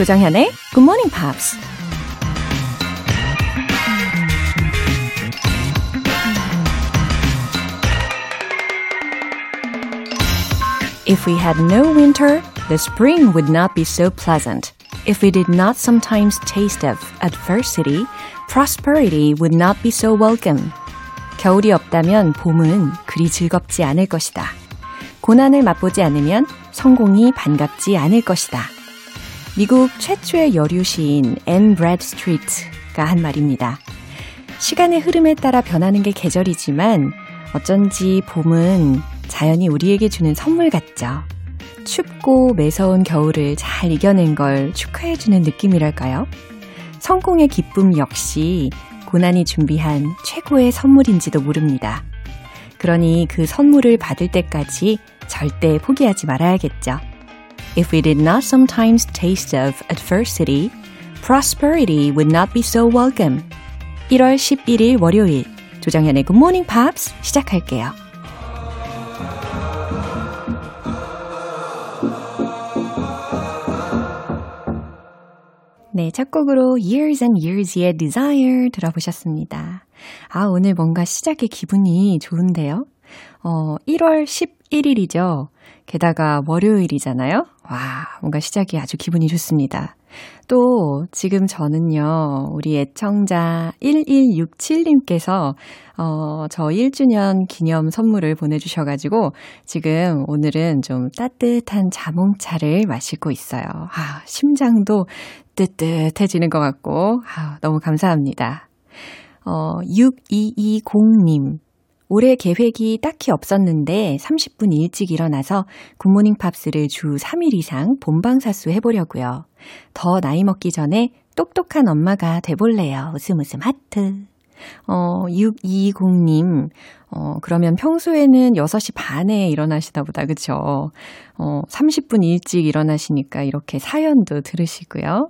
조정현의 Good Morning Pops. If we had no winter, the spring would not be so pleasant. If we did not sometimes taste of adversity, prosperity would not be so welcome. 겨울이 없다면 봄은 그리 즐겁지 않을 것이다. 고난을 맛보지 않으면 성공이 반갑지 않을 것이다. 미국 최초의 여류 시인 앤 브래드스트리트가 한 말입니다. 시간의 흐름에 따라 변하는 게 계절이지만 어쩐지 봄은 자연이 우리에게 주는 선물 같죠. 춥고 매서운 겨울을 잘 이겨낸 걸 축하해주는 느낌이랄까요? 성공의 기쁨 역시 고난이 준비한 최고의 선물인지도 모릅니다. 그러니 그 선물을 받을 때까지 절대 포기하지 말아야겠죠. If we did not sometimes taste of adversity, prosperity would not be so welcome. 1월 11일 월요일 조정현의 Good Morning Pops 시작할게요. 네, 첫 곡으로 Years and Years의 Desire 들어보셨습니다. 아, 오늘 뭔가 시작의 기분이 좋은데요? 어, 1월 11일이죠. 게다가 월요일이잖아요. 와, 뭔가 시작이 아주 기분이 좋습니다. 또 지금 저는요, 우리 애청자 1167님께서 어, 저 1주년 기념 선물을 보내주셔가지고 지금 오늘은 좀 따뜻한 자몽차를 마시고 있어요. 아, 심장도 뜨뜻해지는 것 같고, 아, 너무 감사합니다. 어, 6220님. 올해 계획이 딱히 없었는데 30분 일찍 일어나서 굿모닝 팝스를 주 3일 이상 본방사수 해보려고요. 더 나이 먹기 전에 똑똑한 엄마가 돼볼래요. 웃음 웃음 하트. 어, 6220님, 어, 그러면 평소에는 6시 반에 일어나시나 보다, 그쵸? 어, 30분 일찍 일어나시니까 이렇게 사연도 들으시고요.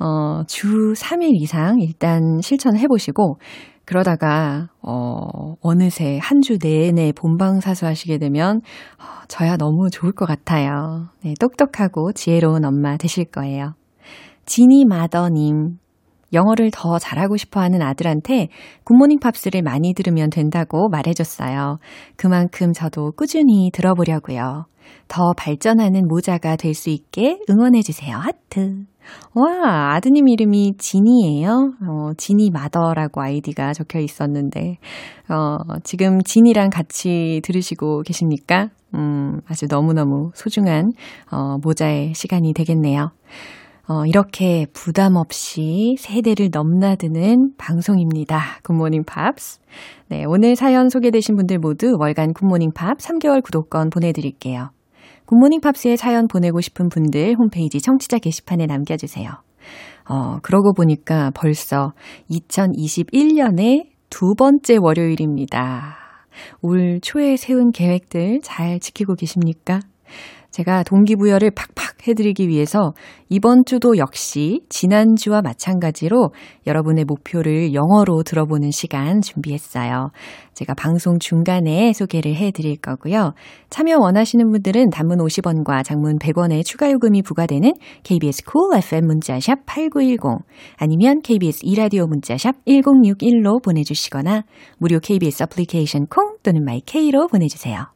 어, 주 3일 이상 일단 실천해 보시고, 그러다가, 어, 어느새 한 주 내내 본방 사수 하시게 되면, 어, 저야 너무 좋을 것 같아요. 네, 똑똑하고 지혜로운 엄마 되실 거예요. 지니 마더님, 영어를 더 잘하고 싶어 하는 아들한테 굿모닝 팝스를 많이 들으면 된다고 말해줬어요. 그만큼 저도 꾸준히 들어보려고요. 더 발전하는 모자가 될 수 있게 응원해주세요. 하트. 와, 아드님 이름이 진이에요. 어, 진이 mother라고 아이디가 적혀 있었는데, 어, 지금 진이랑 같이 들으시고 계십니까? 음, 아주 너무너무 소중한, 어, 모자의 시간이 되겠네요. 어, 이렇게 부담 없이 세대를 넘나드는 방송입니다. 굿모닝 팝스. 네, 오늘 사연 소개되신 분들 모두 월간 굿모닝 팝스 3개월 구독권 보내드릴게요. 굿모닝 팝스에 사연 보내고 싶은 분들 홈페이지 청취자 게시판에 남겨주세요. 어, 그러고 보니까 벌써 2021년의 두 번째 월요일입니다. 올 초에 세운 계획들 잘 지키고 계십니까? 제가 동기부여를 팍팍 해드리기 위해서 이번 주도 역시 지난주와 마찬가지로 여러분의 목표를 영어로 들어보는 시간 준비했어요. 제가 방송 중간에 소개를 해드릴 거고요. 참여 원하시는 분들은 단문 50원과 장문 100원의 추가 요금이 부과되는 KBS cool FM 문자샵 8910 아니면 KBS 이라디오 문자샵 1061로 보내주시거나 무료 KBS 애플리케이션 콩 또는 마이케이로 보내주세요.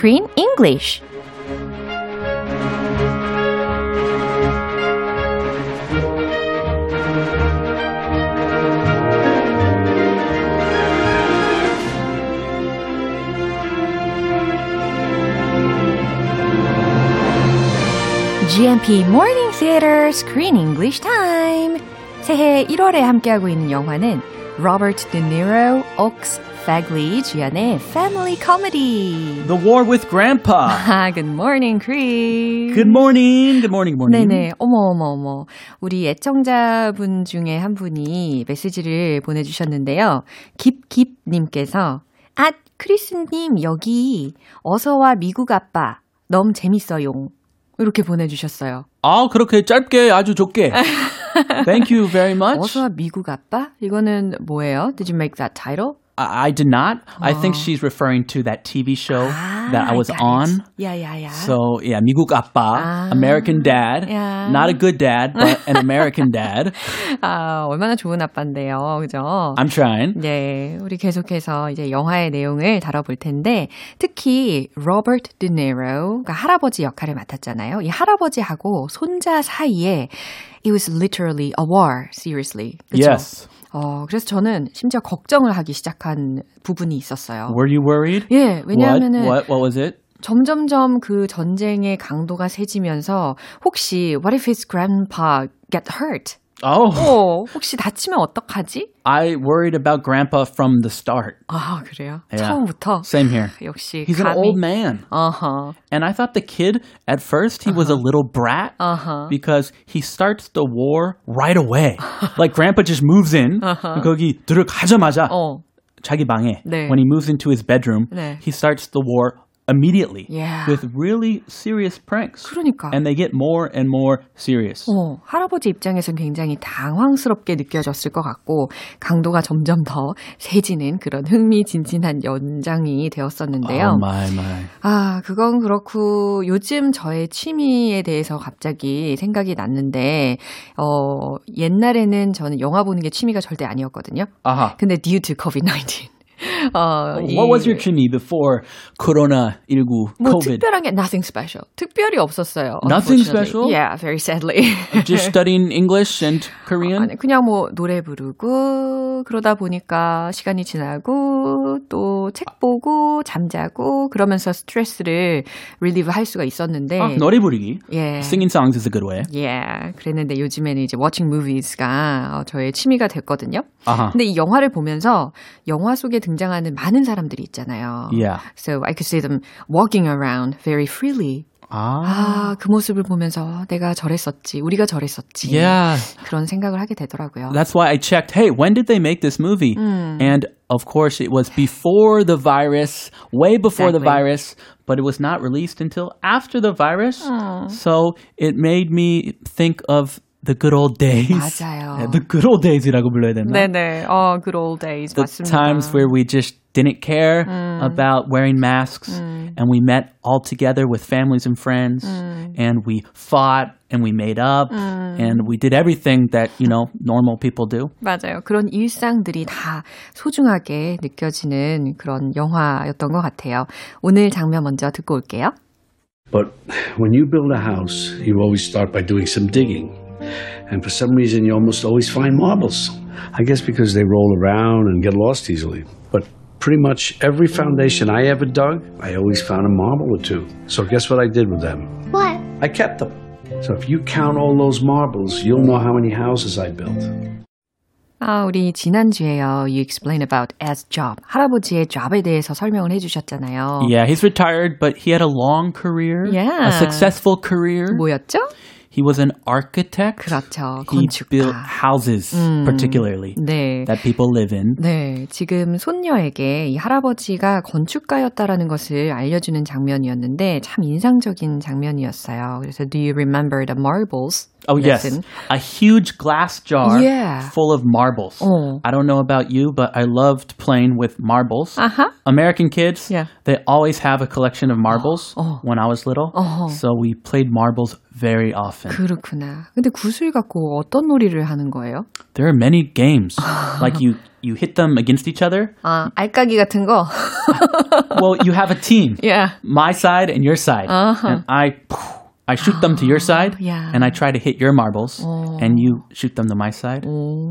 Screen English. GMP Morning Theater Screen English Time. 새해 1월에 함께하고 있는 영화는 로버트 드 니로 옥스 Fagley 주연의 Family Comedy. The War with Grandpa. 아, good morning, Chris. Good morning. Good morning. Good morning. 네네. 어머, 어머, 어머. 우리 애청자분 중에 한 분이 메시지를 보내주셨는데요. 깁깁님께서, 아, 크리스님, 여기, 어서와 미국 아빠. 너무 재밌어요. 이렇게 보내주셨어요. 아, 그렇게 짧게 아주 좋게. Thank you very much. 어서와 미국 아빠? 이거는 뭐예요? Did you make that title? I, I did not. I think she's referring to that TV show that I was got on. it. Yeah, yeah, yeah. So yeah, 미국 아빠, 아. American dad. Yeah. Not a good dad, but an American dad. 아, 얼마나 좋은 아빠인데요. 그죠? I'm trying. 네, 우리 계속해서 이제 영화의 내용을 다뤄볼 텐데, 특히 로버트 드네로, 그러니까 할아버지 역할을 맡았잖아요. 이 할아버지하고 손자 사이에 it was literally a war, seriously. 그쵸? Yes. 어, 그래서 저는 심지어 걱정을 하기 시작한 부분이 있었어요. Were you worried? 예, 왜냐하면은 What? What? What was it? 점점점 그 전쟁의 강도가 세지면서 혹시 what if his grandpa get hurt? Oh, 어, 혹시 다치면 어떡하지? I worried about Grandpa from the start. 아, 그래요? Yeah. 처음부터? Same here. 역시 He's an 감이- old man. 어허, And I thought the kid, at first, he was a little brat 어허. because he starts the war right away. like grandpa just moves in. 거기 들어가자마자 어, 자기 방에. 네. When he moves into his bedroom, 네. he starts the war immediately Yeah. with really serious pranks. 그러니까. And they get more and more serious. 어, 할아버지 입장에서는 굉장히 당황스럽게 느껴졌을 것 같고 강도가 점점 더 세지는 그런 흥미진진한 연장이 되었었는데요. Oh my my. 아, 그건 그렇고 요즘 저의 취미에 대해서 갑자기 생각이 났는데 어, 옛날에는 저는 영화 보는 게 취미가 절대 아니었거든요. Aha. 근데 due to COVID-19 어, 이- What was your chimney before Corona 19 뭐 COVID? 특별한 게 nothing special. 특별히 없었어요. Nothing special? Yeah, very sadly. Just studying English and Korean? 아니, 그냥 뭐 노래 부르고 그러다 보니까 시간이 지나고 또 책 보고 잠자고 그러면서 스트레스를 relieve 할 수가 있었는데 아, 노래 부르기. 예. Singing songs is a good way. 예. 그랬는데 요즘에는 이제 watching movies가 어, 저의 취미가 됐거든요. 아하. 근데 이 영화를 보면서 영화 속에 등 장하는 많은 사람들이 있잖아요. Yeah. So I could see them walking around very freely. 아. 아, 그 모습을 보면서 내가 저랬었지, 우리가 저랬었지. Yeah. 그런 생각을 하게 되더라고요. That's why I checked, hey, when did they make this movie? And of course, it was before the virus, way before the Exactly. virus, but it was not released until after the virus. So it made me think of the good old days. 맞아요. Yeah, the good old days이라고 불러야 되나? 네네. 어, good old days. the 맞습니다. times where we just didn't care about wearing masks and we met all together with families and friends and we fought and we made up and we did everything that you know normal people do 맞아요. 그런 일상들이 다 소중하게 느껴지는 그런 영화였던 것 같아요. 오늘 장면 먼저 듣고 올게요. But when you build a house, you always start by doing some digging. And for some reason, you almost always find marbles. I guess because they roll around and get lost easily. But pretty much every foundation I ever dug, I always found a marble or two. So guess what I did with them? What? I kept them. So if you count all those marbles, you'll know how many houses I built. 아, 우리 지난주에요. You explain about as job. 할아버지의 job에 대해서 설명을 해주셨잖아요. yeah he's retired but he had a long career Yeah. a successful career 뭐였죠? He was an architect 그렇죠. he 건축가. built houses particularly 네. that people live in 네, 지금 손녀에게 이 할아버지가 건축가였다라는 것을 알려주는 장면이었는데 참 인상적인 장면이었어요. 그래서 do you remember the marbles? Oh yes, lesson? a huge glass jar Yeah. full of marbles. Oh. I don't know about you, but I loved playing with marbles. 아하. American kids, Yeah. they always have a collection of marbles Oh. when I was little. Oh. So we played marbles very often. 그렇구나. 근데 구슬 갖고 어떤 놀이를 하는 거예요? There are many games. like you you hit them against each other. 아, 알까기 같은 거? well, you have a team. yeah. My side and your side. And I I shoot them to your side yeah. and I try to hit your marbles and you shoot them to my side.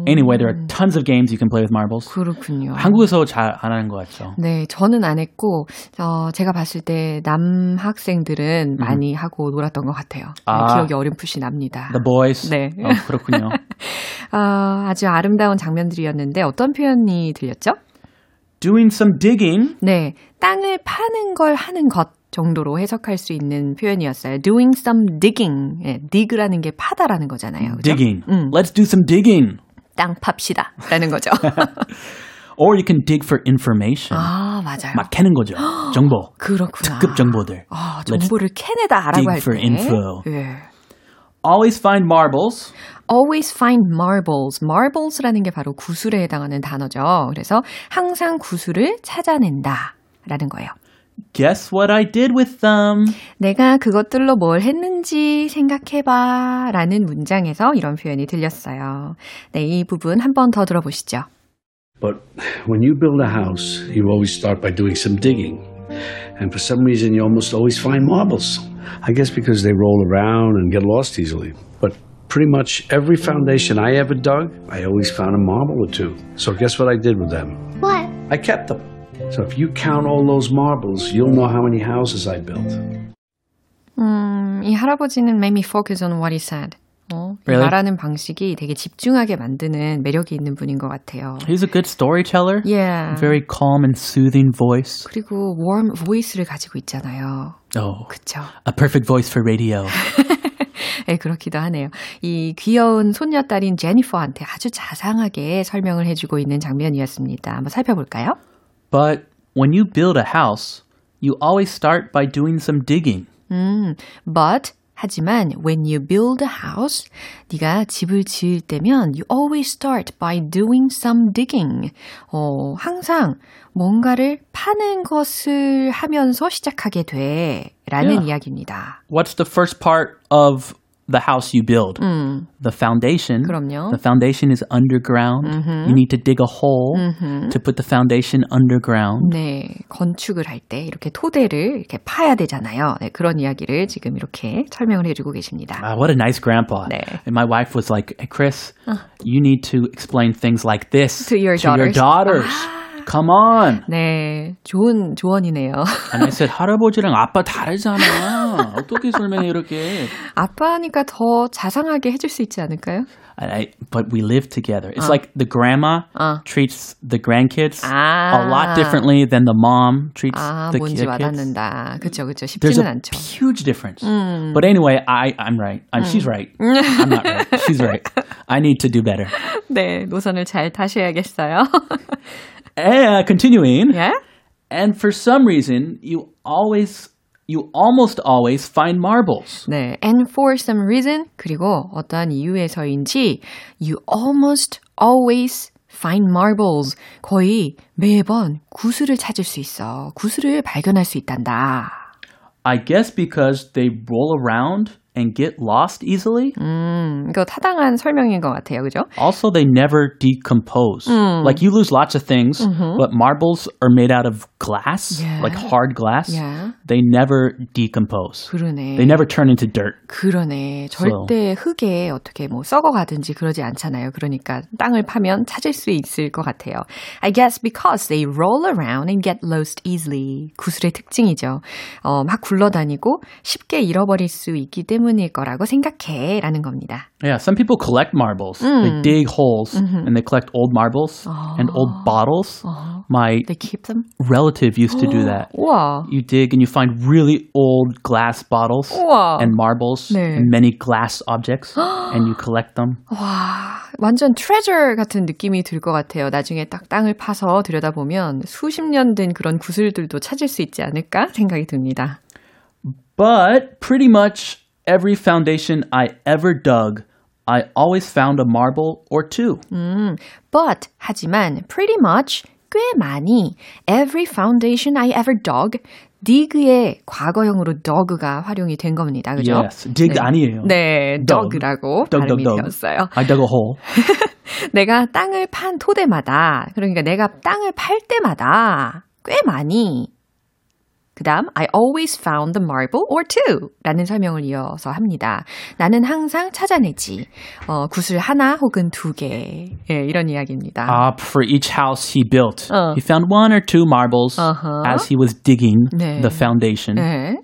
Anyway, there are tons of games you can play with marbles. 그렇군요. 한국에서 잘 안 하는 것 같죠. 네, 저는 안 했고, 어, 제가 봤을 때 남학생들은 많이 하고 놀았던 것 같아요. 네, 아. 기억이 어렴풋이 납니다. The boys. 네. 어, 그렇군요. 아, 아주 아름다운 장면들이었는데 어떤 표현이 들렸죠? doing some digging. 네, 땅을 파는 걸 하는 것 정도로 해석할 수 있는 표현이었어요. doing some digging. 예, dig라는 게 파다라는 거잖아요. 그죠? Digging. 음. Let's do some digging. 땅 팝시다. 라는 거죠. Or you can dig for information. 아, 맞아요. 막 캐는 거죠. 정보. 그렇구나. 특급 정보들. 아, Let's 정보를 캐내다 알아고 dig 할 for 때. info. 예. always find marbles. always find marbles. marbles라는 게 바로 구슬에 해당하는 단어죠. 그래서 항상 구슬을 찾아낸다. 라는 거예요. Guess what I did with them? 내가 그것들로 뭘 했는지 생각해봐. 라는 문장에서 이런 표현이 들렸어요. 네, 이 부분 한 번 더 들어보시죠. But when you build a house, you always start by doing some digging. And for some reason, you almost always find marbles. I guess because they roll around and get lost easily. But pretty much every foundation I ever dug, I always found a marble or two. So guess what I did with them? What? I kept them. So if you count all those marbles, you'll know how many houses I built. 음, 이 할아버지는 made me focus on what he said. 어, 이 Really? 말하는 방식이 되게 집중하게 만드는 매력이 있는 분인 것 같아요. He's a good storyteller. Yeah. Very calm and soothing voice. 그리고 warm voice를 가지고 있잖아요. Oh, 그쵸? a perfect voice for radio. 네, 그렇기도 하네요. 이 귀여운 손녀딸인 제니퍼한테 아주 자상하게 설명을 해주고 있는 장면이었습니다. 한번 살펴볼까요? But when you build a house, you always start by doing some digging. 음, but 하지만 when you build a house, 네가 집을 지을 때면 you always start by doing some digging. 어, 항상 뭔가를 파는 것을 하면서 시작하게 돼. 라는 Yeah. 이야기입니다. What's the first part of the house you build? The foundation. 그럼요. The foundation is underground. You need to dig a hole to put the foundation underground. 네, 건축을 할 때 이렇게 토대를 이렇게 파야 되잖아요. 네, 그런 이야기를 지금 이렇게 설명을 해주고 계십니다. Ah, what a nice grandpa. 네. And my wife was like, hey, Chris, you need to explain things like this To your daughters. daughters. Come on. 네, 좋은 조언이네요. And I said, 할아버지랑 아빠 다르잖아. 어떻게 설명해 이렇게. 아빠니까 더 자상하게 해줄 수 있지 않을까요? I, but we live together. It's like the grandma 어. treats the grandkids 아. a lot differently than the mom treats 아, the 뭔지 ki- kids. 와닿는다. 그쵸. There's 쉽지는 a 않죠. huge difference. But anyway, I, I'm right. I'm, She's right. I'm not right. She's right. I need to do better. 네, 노선을 잘 타셔야겠어요. And continuing. 예? And for some reason, you always, you almost always find marbles. 네, and for some reason, 그리고 어떠한 이유에서인지, you almost always find marbles. 거의 매번 구슬을 찾을 수 있어. 구슬을 발견할 수 있단다. I guess because they roll around and get lost easily. 음, 이거 타당한 설명인 것 같아요. 그죠? Also, they never decompose. Like you lose lots of things, but marbles are made out of glass, Yeah. like hard glass. Yeah. They never decompose. 그러네. They never turn into dirt. 그러네. 절대 흙에 어떻게 뭐 썩어가든지 그러지 않잖아요. 그러니까 땅을 파면 찾을 수 있을 것 같아요. I guess because they roll around and get lost easily. 구슬의 특징이죠. 어, 막 굴러다니고 쉽게 잃어버릴 수 있기 때문 일 거라고 생각해. 라는 겁니다. Yeah, some people collect marbles. They dig holes and they collect old marbles and old bottles. My They keep them? relative used to do that. 우와. You dig and you find really old glass bottles 우와. and marbles 네. and many glass objects and you collect them. 와, 완전 treasure 같은 느낌이 들 것 같아요. 나중에 딱 땅을 파서 들여다보면 수십 년 된 그런 구슬들도 찾을 수 있지 않을까 생각이 듭니다. But pretty much every foundation I ever dug, I always found a marble or two. But 하지만 pretty much 꽤 많이 every foundation I ever dug dig의 과거형으로 dug가 활용이 된 겁니다. 그죠? Yes, dig 아니에요. 네, Dug. dug라고 Dug, 발음이 dug. 되었어요. I dug a hole. 내가 땅을 판 토대마다 그러니까 내가 땅을 팔 때마다 꽤 많이 그 다음 I always found the marble or two 라는 설명을 이어서 합니다. 나는 항상 찾아내지. 어, 구슬 하나 혹은 두 개. 예, 이런 이야기입니다. Uh, for each house he built, 어. he found one or two marbles Uh-huh. as he was digging 네. the foundation. 네.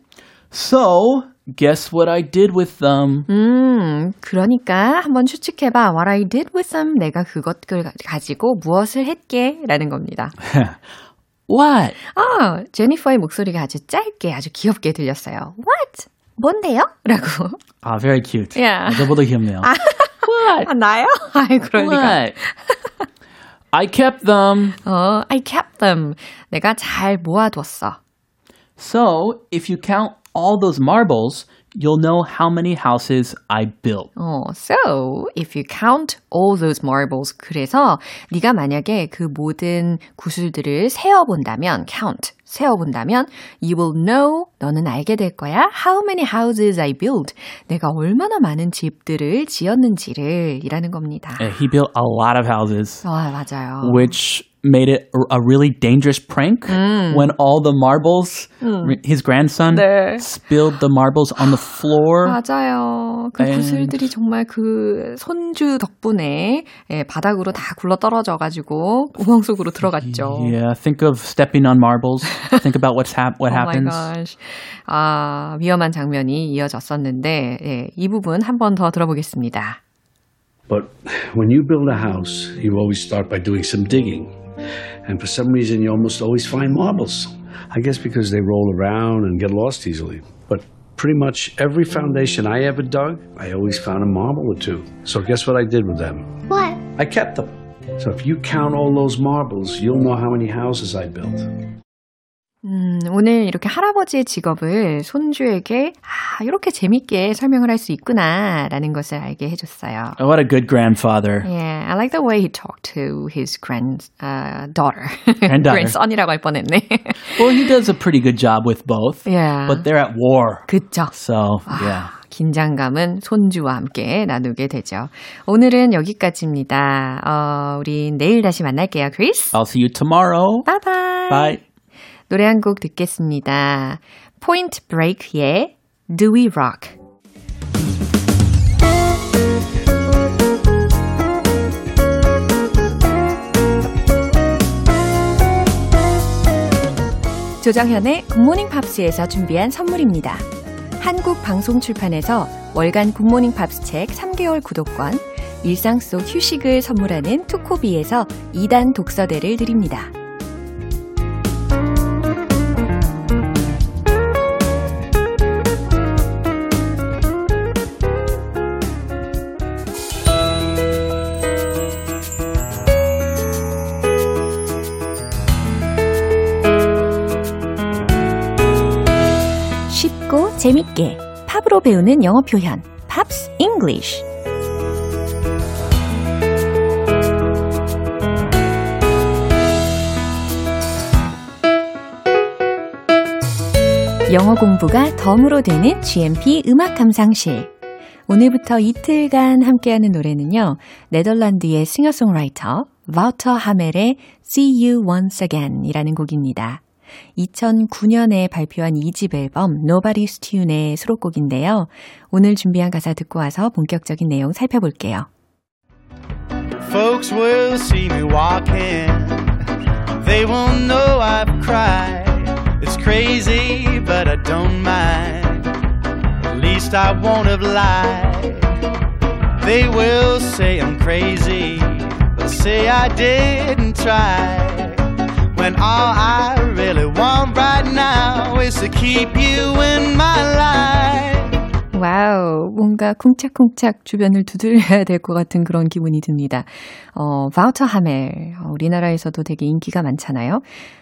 So, guess what I did with them? 음, 그러니까 한번 추측해봐. What I did with them. 내가 그것을 가지고 무엇을 했게? 라는 겁니다. What? 아, 제니퍼의 목소리가 아주 짧게, 아주 귀엽게 들렸어요. What? 뭔데요? 라고. Ah, very cute. Yeah. 저보다 귀엽네요. What? 아, 나요? 아이, 그럴 리가. What? I kept them. 어, I kept them. 내가 잘 모아뒀어. So, if you count all those marbles, you'll know how many houses I built. 어, so if you count all those marbles, 그래서 네가 만약에 그 모든 구슬들을 세어본다면, count, 세어본다면, you will know, 너는 알게 될 거야, how many houses I built. 내가 얼마나 많은 집들을 지었는지를 이라는 겁니다. Uh, He built a lot of houses, 아, 맞아요. which made it a a really dangerous prank when all the marbles, his grandson, 네. spilled the marbles on the floor. 맞아요. 그 And- 구슬들이 정말 그 손주 덕분에 예, 바닥으로 다 굴러 떨어져가지고 구멍 속으로 들어갔죠. Yeah, think of stepping on marbles. think about what's hap- what Oh happens. my gosh. 아, 위험한 장면이 이어졌었는데, 예, 이 부분 한 번 더 들어보겠습니다. But when you build a house, you always start by doing some digging. And for some reason, you almost always find marbles. I guess because they roll around and get lost easily. But pretty much every foundation I ever dug, I always found a marble or two. So guess what I did with them? What? I kept them. So if you count all those marbles, you'll know how many houses I built. 음, 오늘 이렇게 할아버지의 직업을 손주에게, 아, 이렇게 재밌게 설명을 할 수 있구나, 라는 것을 알게 해줬어요. Oh, what a good grandfather. Yeah, I like the way he talked to his grand uh, daughter. Granddaughter. grandson이라고 할 뻔했네. Well, he does a pretty good job with both. yeah. But they're at war. 그쵸. So, yeah. 긴장감은 손주와 함께 나누게 되죠. 오늘은 여기까지입니다. 어, 우리 내일 다시 만날게요, 크리스. I'll see you tomorrow. 바이바이. Bye. 노래 한 곡 듣겠습니다. 포인트 브레이크의 Do We Rock. 조정현의 굿모닝 팝스에서 준비한 선물입니다. 한국 방송 출판에서 월간 굿모닝 팝스 책 3개월 구독권, 일상 속 휴식을 선물하는 투코비에서 2단 독서대를 드립니다. 재밌게 팝으로 배우는 영어 표현 Pops English 영어 공부가 덤으로 되는 GMP 음악 감상실 오늘부터 이틀간 함께하는 노래는요. 네덜란드의 싱어송라이터 바우터 하멜의 See You Once Again 이라는 곡입니다. 2009년에 발표한 2집 앨범 Nobody's Tune의 수록곡인데요. 오늘 준비한 가사 듣고 와서 본격적인 내용 살펴볼게요. Folks will see me walking. They won't know I've cried. It's crazy, but I don't mind. At least I won't have lied. They will say I'm crazy, but say I didn't try. When all I really want right now is to keep you in my life. 와우, 뭔가 쿵짝쿵짝 주변을 두드려야 될 것 같은 그런 기분이 듭니다. 어, 바우터 하멜. 어, 우리나라에서도 되게 인기가 많잖아요.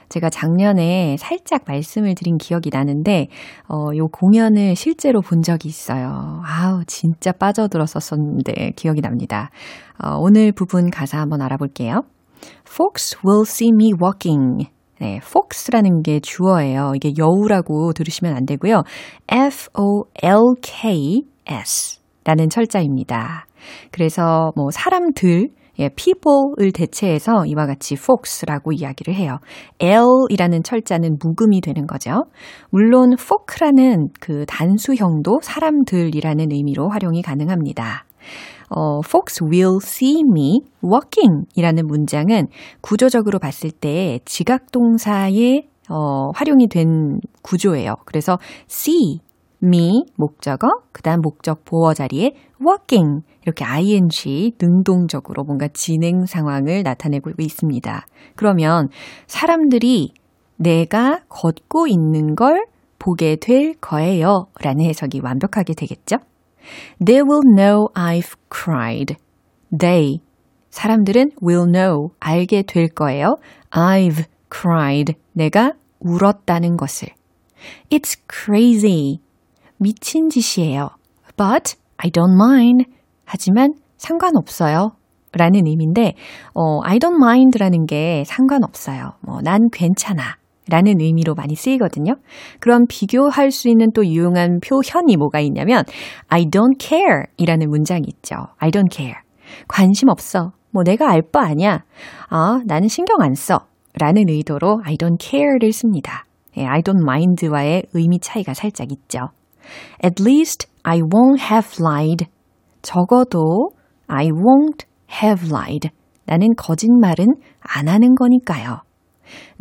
제가 작년에 살짝 말씀을 드린 기억이 나는데, 어, 요 공연을 실제로 본 적이 있어요. 아우, 진짜 빠져들었었는데 기억이 납니다. 어, 오늘 부분 가사 한번 알아볼게요. Folks will see me walking. 네, folks라는 게 주어예요. 이게 여우라고 들으시면 안 되고요. F-O-L-K-S 라는 철자입니다. 그래서 뭐 사람들, 예, people을 대체해서 이와 같이 folks라고 이야기를 해요. L이라는 철자는 묵음이 되는 거죠. 물론 folk라는 그 단수형도 사람들이라는 의미로 활용이 가능합니다. 어, folks will see me walking 이라는 문장은 구조적으로 봤을 때 지각동사에 어, 활용이 된 구조예요. 그래서 see me 목적어, 그 다음 목적 보어 자리에 walking 이렇게 ing 능동적으로 뭔가 진행 상황을 나타내고 있습니다. 그러면 사람들이 내가 걷고 있는 걸 보게 될 거예요. 라는 해석이 완벽하게 되겠죠? They will know I've cried. They. 사람들은 will know. 알게 될 거예요. I've cried. 내가 울었다는 것을. It's crazy. 미친 짓이에요. But I don't mind. 하지만 상관없어요. 라는 의미인데, 어, I don't mind라는 게 상관없어요. 뭐, 난 괜찮아. 라는 의미로 많이 쓰이거든요. 그럼 비교할 수 있는 또 유용한 표현이 뭐가 있냐면 I don't care 이라는 문장이 있죠. I don't care. 관심 없어. 뭐 내가 알 바 아니야. 아, 나는 신경 안 써. 라는 의도로 I don't care를 씁니다. 예, I don't mind와의 의미 차이가 살짝 있죠. At least I won't have lied. 적어도 I won't have lied. 나는 거짓말은 안 하는 거니까요.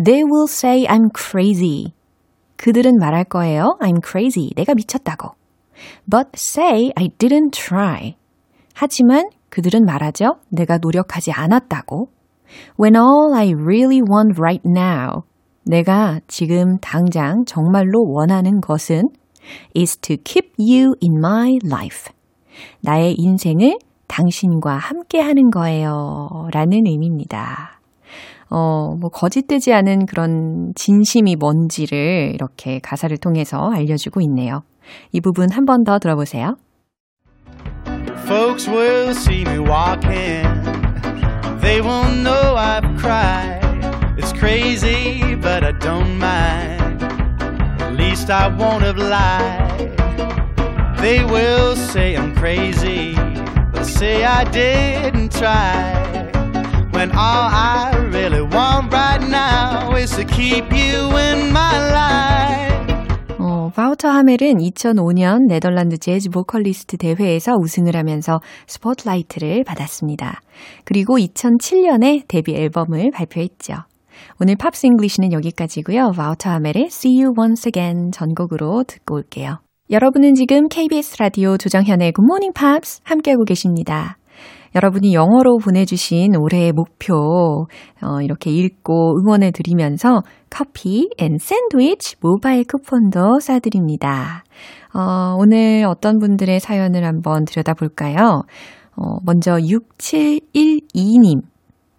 They will say I'm crazy. 그들은 말할 거예요. I'm crazy. 내가 미쳤다고. But say I didn't try. 하지만 그들은 말하죠. 내가 노력하지 않았다고. When all I really want right now. 내가 지금 당장 정말로 원하는 것은 is to keep you in my life. 나의 인생을 당신과 함께 하는 거예요. 라는 의미입니다. 어, 뭐, 거짓되지 않은 그런 진심이 뭔지를 이렇게 가사를 통해서 알려주고 있네요. 이 부분 한 번 더 들어보세요. Folks will see me walking. They won't know I've cried. It's crazy, but I don't mind. At least I won't have lied. They will say I'm crazy. They'll say I didn't try. When all I really want right now is to keep you in my life. 어, 바우터 하멜은 2005년 네덜란드 재즈 보컬리스트 대회에서 우승을 하면서 스포트라이트를 받았습니다. 그리고 2007년에 데뷔 앨범을 발표했죠. 오늘 Pops English는 여기까지고요. 바우터 하멜의 See You Once Again 전곡으로 듣고 올게요. 여러분은 지금 KBS 라디오 조정현의 Good Morning Pops 함께하고 계십니다. 여러분이 영어로 보내주신 올해의 목표 어, 이렇게 읽고 응원해 드리면서 커피 and 샌드위치 모바일 쿠폰도 쏴드립니다. 어, 오늘 어떤 분들의 사연을 한번 들여다볼까요? 어, 먼저 6712님.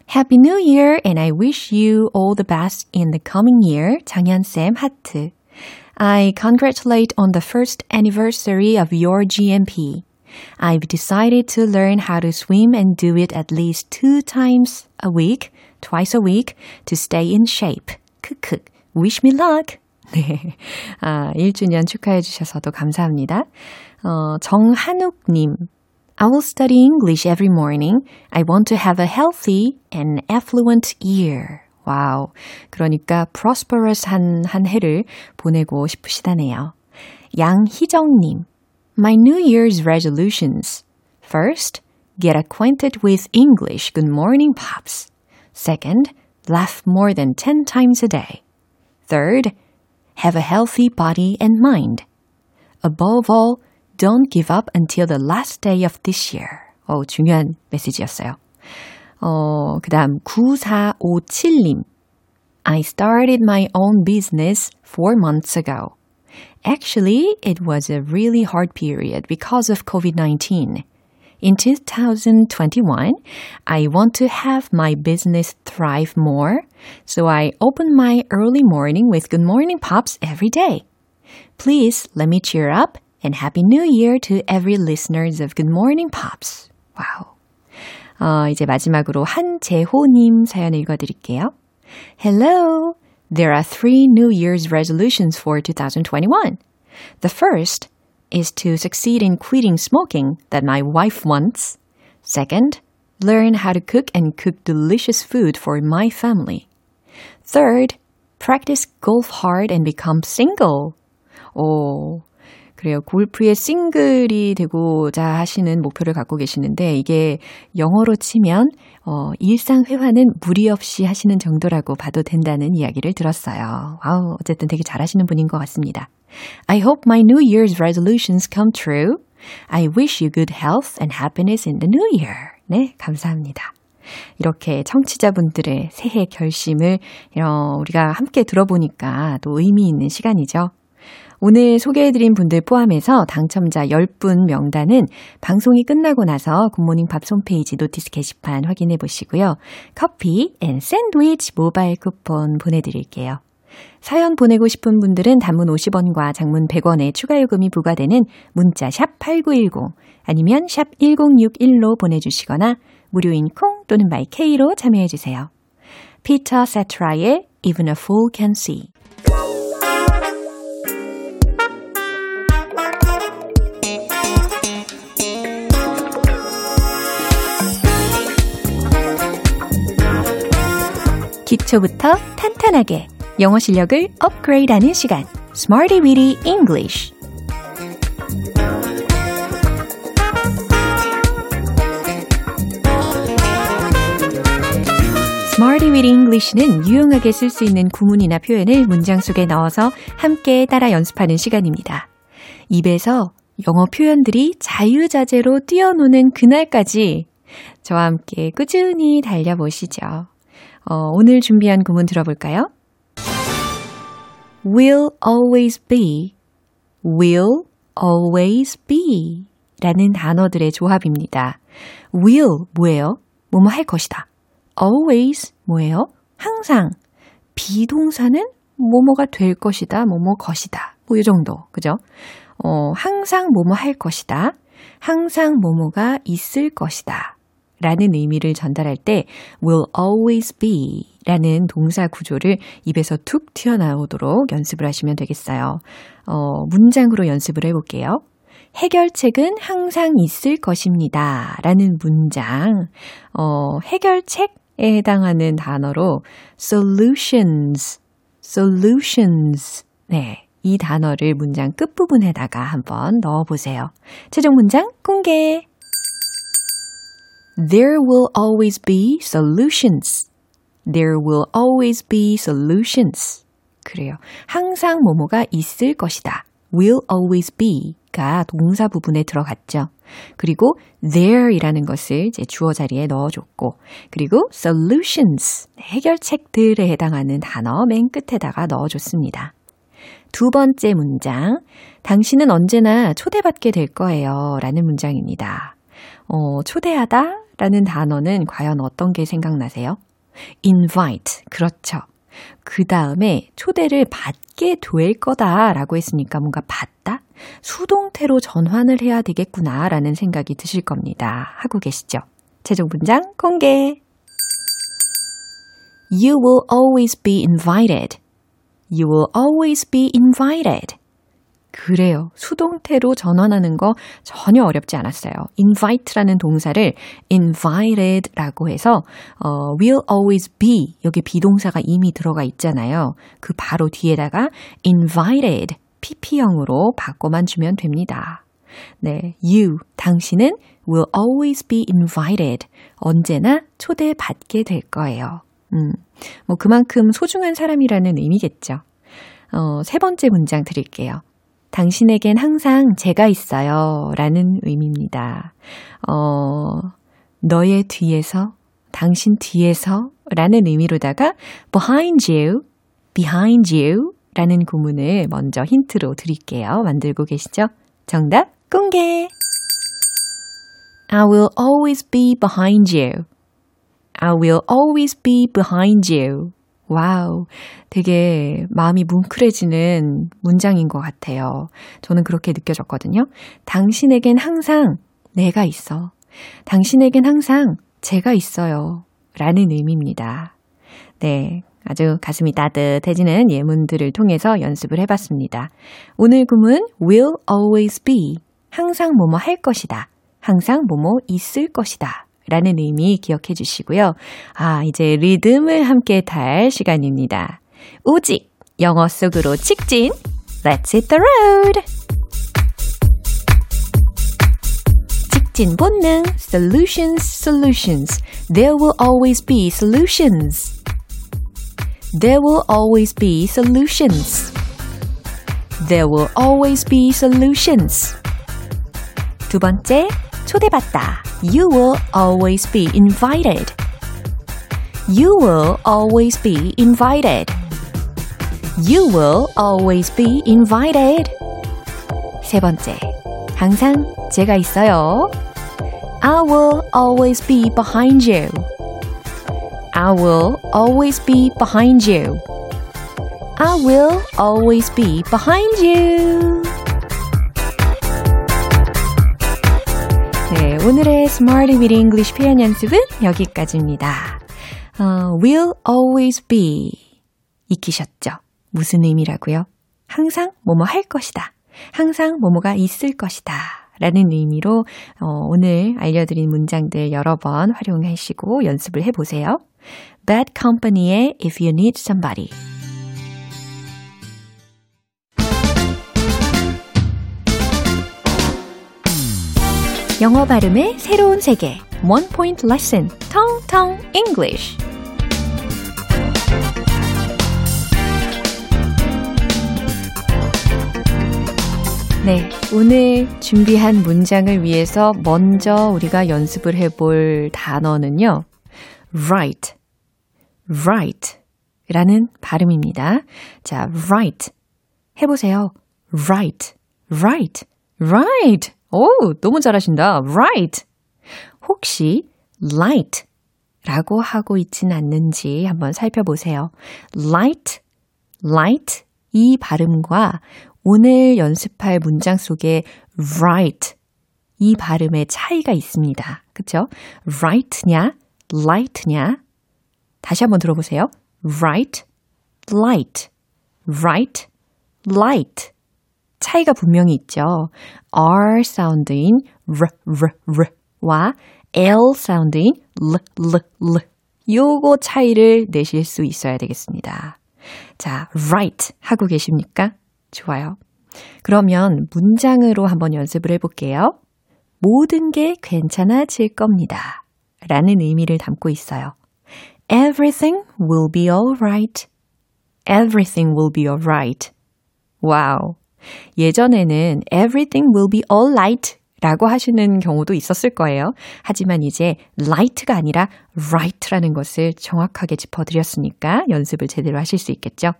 Happy New Year and I wish you all the best in the coming year. 정현쌤 하트. I congratulate on the first anniversary of your GMP. I've decided to learn how to swim and do it at least two times a week, twice a week, to stay in shape. 크크. Wish me luck. 네. 아, 1주년 축하해 주셔서도 감사합니다. 어, 정한욱님. I will study English every morning. I want to have a healthy and affluent year. 와우. 그러니까 prosperous 한, 한 해를 보내고 싶으시다네요. 양희정님. My New Year's resolutions. First, get acquainted with English. Good morning, Pops. Second, laugh more than 10 times a day. Third, have a healthy body and mind. Above all, don't give up until the last day of this year. 어, 중요한 메시지였어요. 어, 그 다음 9457님. I started my own business four months ago. Actually, it was a really hard period because of COVID-19. In 2021, I want to have my business thrive more, so I open my early morning with Good Morning Pops every day. Please let me cheer up and Happy New Year to every listeners of Good Morning Pops. 와우. 어, 이제 마지막으로 한재호님 사연 읽어드릴게요. Hello. There are three New Year's resolutions for 2021. The first is to succeed in quitting smoking that my wife wants. Second, learn how to cook and cook delicious food for my family. Third, practice golf hard and become single. 오, 그래요. 골프의 싱글이 되고자 하시는 목표를 갖고 계시는데 이게 영어로 치면 어, 일상 회화는 무리 없이 하시는 정도라고 봐도 된다는 이야기를 들었어요. 와우, 어쨌든 되게 잘하시는 분인 것 같습니다. I hope my New Year's resolutions come true. I wish you good health and happiness in the new year. 네, 감사합니다. 이렇게 청취자분들의 새해 결심을 어, 우리가 함께 들어보니까 또 의미 있는 시간이죠. 오늘 소개해드린 분들 포함해서 당첨자 10분 명단은 방송이 끝나고 나서 Good Morning Pops 홈페이지 notice 게시판 확인해 보시고요. 커피 and 샌드위치 모바일 쿠폰 보내드릴게요. 사연 보내고 싶은 분들은 단문 50원과 장문 100원의 추가 요금이 부과되는 문자 샵 8910 아니면 샵 1061로 보내주시거나 무료인 콩 또는 My K로 참여해 주세요. Peter Cetera의 Even a Fool Can See 기초부터 탄탄하게 영어 실력을 업그레이드하는 시간 Smarty Weedy English Smarty with English는 유용하게 쓸 수 있는 구문이나 표현을 문장 속에 넣어서 함께 따라 연습하는 시간입니다. 입에서 영어 표현들이 자유자재로 뛰어노는 그날까지 저와 함께 꾸준히 달려보시죠. 어, 오늘 준비한 구문 들어볼까요? will always be, will always be 라는 단어들의 조합입니다. will 뭐예요? 뭐뭐 할 것이다. always 뭐예요? 항상. 비동사는 뭐뭐가 될 것이다, 뭐뭐 것이다. 뭐 이 정도. 그죠? 어, 항상 뭐뭐 할 것이다. 항상 뭐뭐가 있을 것이다. 라는 의미를 전달할 때 will always be 라는 동사 구조를 입에서 툭 튀어나오도록 연습을 하시면 되겠어요. 어, 문장으로 연습을 해볼게요. 해결책은 항상 있을 것입니다. 라는 문장. 어, 해결책에 해당하는 단어로 solutions, solutions. 네. 이 단어를 문장 끝부분에다가 한번 넣어보세요. 최종 문장 공개! There will always be solutions. There will always be solutions. 그래요. 항상 뭐뭐가 있을 것이다. will always be가 동사 부분에 들어갔죠. 그리고 there이라는 것을 이제 주어 자리에 넣어줬고, 그리고 solutions, 해결책들에 해당하는 단어 맨 끝에다가 넣어줬습니다. 두 번째 문장, 당신은 언제나 초대받게 될 거예요. 라는 문장입니다. 어, 초대하다 라는 단어는 과연 어떤 게 생각나세요? invite. 그렇죠. 그 다음에 초대를 받게 될 거다 라고 했으니까 뭔가 받다? 수동태로 전환을 해야 되겠구나 라는 생각이 드실 겁니다. 하고 계시죠? 최종 문장 공개! You will always be invited. You will always be invited. 그래요. 수동태로 전환하는 거 전혀 어렵지 않았어요. invite라는 동사를 invited라고 해서 어, will always be 여기 비동사가 이미 들어가 있잖아요. 그 바로 뒤에다가 invited pp형으로 바꿔만 주면 됩니다. 네, you 당신은 will always be invited 언제나 초대받게 될 거예요. 음, 뭐 그만큼 소중한 사람이라는 의미겠죠. 어, 세 번째 문장 드릴게요. 당신에겐 항상 제가 있어요. 라는 의미입니다. 어, 너의 뒤에서, 당신 뒤에서 라는 의미로다가 behind you, behind you 라는 구문을 먼저 힌트로 드릴게요. 만들고 계시죠? 정답 공개! I will always be behind you. I will always be behind you. 와우. 되게 마음이 뭉클해지는 문장인 것 같아요. 저는 그렇게 느껴졌거든요. 당신에겐 항상 내가 있어. 당신에겐 항상 제가 있어요. 라는 의미입니다. 네. 아주 가슴이 따뜻해지는 예문들을 통해서 연습을 해봤습니다. 오늘 구문 will always be. 항상 뭐뭐 할 것이다. 항상 뭐뭐 있을 것이다. 라는 의미 기억해 주시고요. 아, 이제 리듬을 함께 탈 시간입니다. 오직 영어 속으로 직진. Let's hit the road! 직진 본능 solutions solutions there will always be solutions there will always be solutions there will always be solutions 두 번째 초대받다 You will always be invited. You will always be invited. You will always be invited. 세 번째, 항상 제가 있어요. I will always be behind you. I will always be behind you. I will always be behind you. 오늘의 Smart with English 표현 연습은 여기까지입니다. 어, will always be 익히셨죠? 무슨 의미라고요? 항상 뭐뭐 할 것이다. 항상 뭐뭐가 있을 것이다. 라는 의미로 어, 오늘 알려드린 문장들 여러 번 활용하시고 연습을 해보세요. Bad Company의 If You Need Somebody 영어 발음의 새로운 세계 One Point Lesson 텅텅 English 네, 오늘 준비한 문장을 위해서 먼저 우리가 연습을 해볼 단어는요. right, right 라는 발음입니다. 자, right 해보세요. right, right, right. 오, 너무 잘하신다. right. 혹시 light 라고 하고 있진 않는지 한번 살펴보세요. light, light 이 발음과 오늘 연습할 문장 속에 right 이 발음의 차이가 있습니다. 그쵸? right냐, light냐? 다시 한번 들어보세요. right, light, right, light. 차이가 분명히 있죠. R 사운드인 R, R, R와 L 사운드인 L, L, L. 요거 차이를 내실 수 있어야 되겠습니다. 자, right 하고 계십니까? 좋아요. 그러면 문장으로 한번 연습을 해볼게요. 모든 게 괜찮아질 겁니다. 라는 의미를 담고 있어요. Everything will be alright. Everything will be alright. 와우. 예전에는 everything will be alright 라고 하시는 경우도 있었을 거예요. 하지만 이제 light가 아니라 right라는 것을 정확하게 짚어드렸으니까 연습을 제대로 하실 수 있겠죠.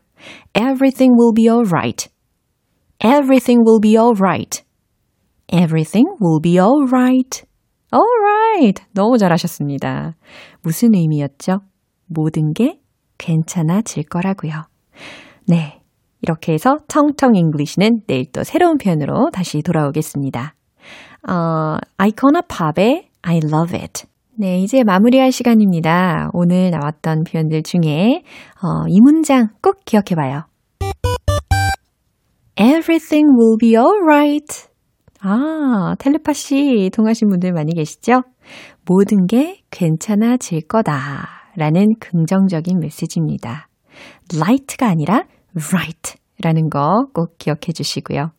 Everything will be alright. Everything will be alright. Everything will be alright. Alright. 너무 잘하셨습니다. 무슨 의미였죠? 모든 게 괜찮아질 거라고요. 네. 이렇게 해서 텅텅 English는 내일 또 새로운 표현으로 다시 돌아오겠습니다. 어, 아이코나 팝의 I love it. 네, 이제 마무리할 시간입니다. 오늘 나왔던 표현들 중에 어, 이 문장 꼭 기억해 봐요. Everything will be alright. 아, 텔레파시 통하신 분들 많이 계시죠? 모든 게 괜찮아질 거다. 라는 긍정적인 메시지입니다. light가 아니라 right 라는 거 꼭 기억해 주시고요.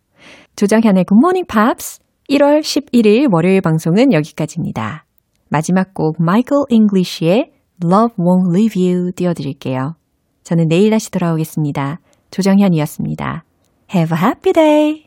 조정현의 Good Morning Pops 1월 11일 월요일 방송은 여기까지입니다. 마지막 곡 마이클 잉글리쉬의 Love Won't Leave You 띄워드릴게요. 저는 내일 다시 돌아오겠습니다. 조정현이었습니다. Have a happy day!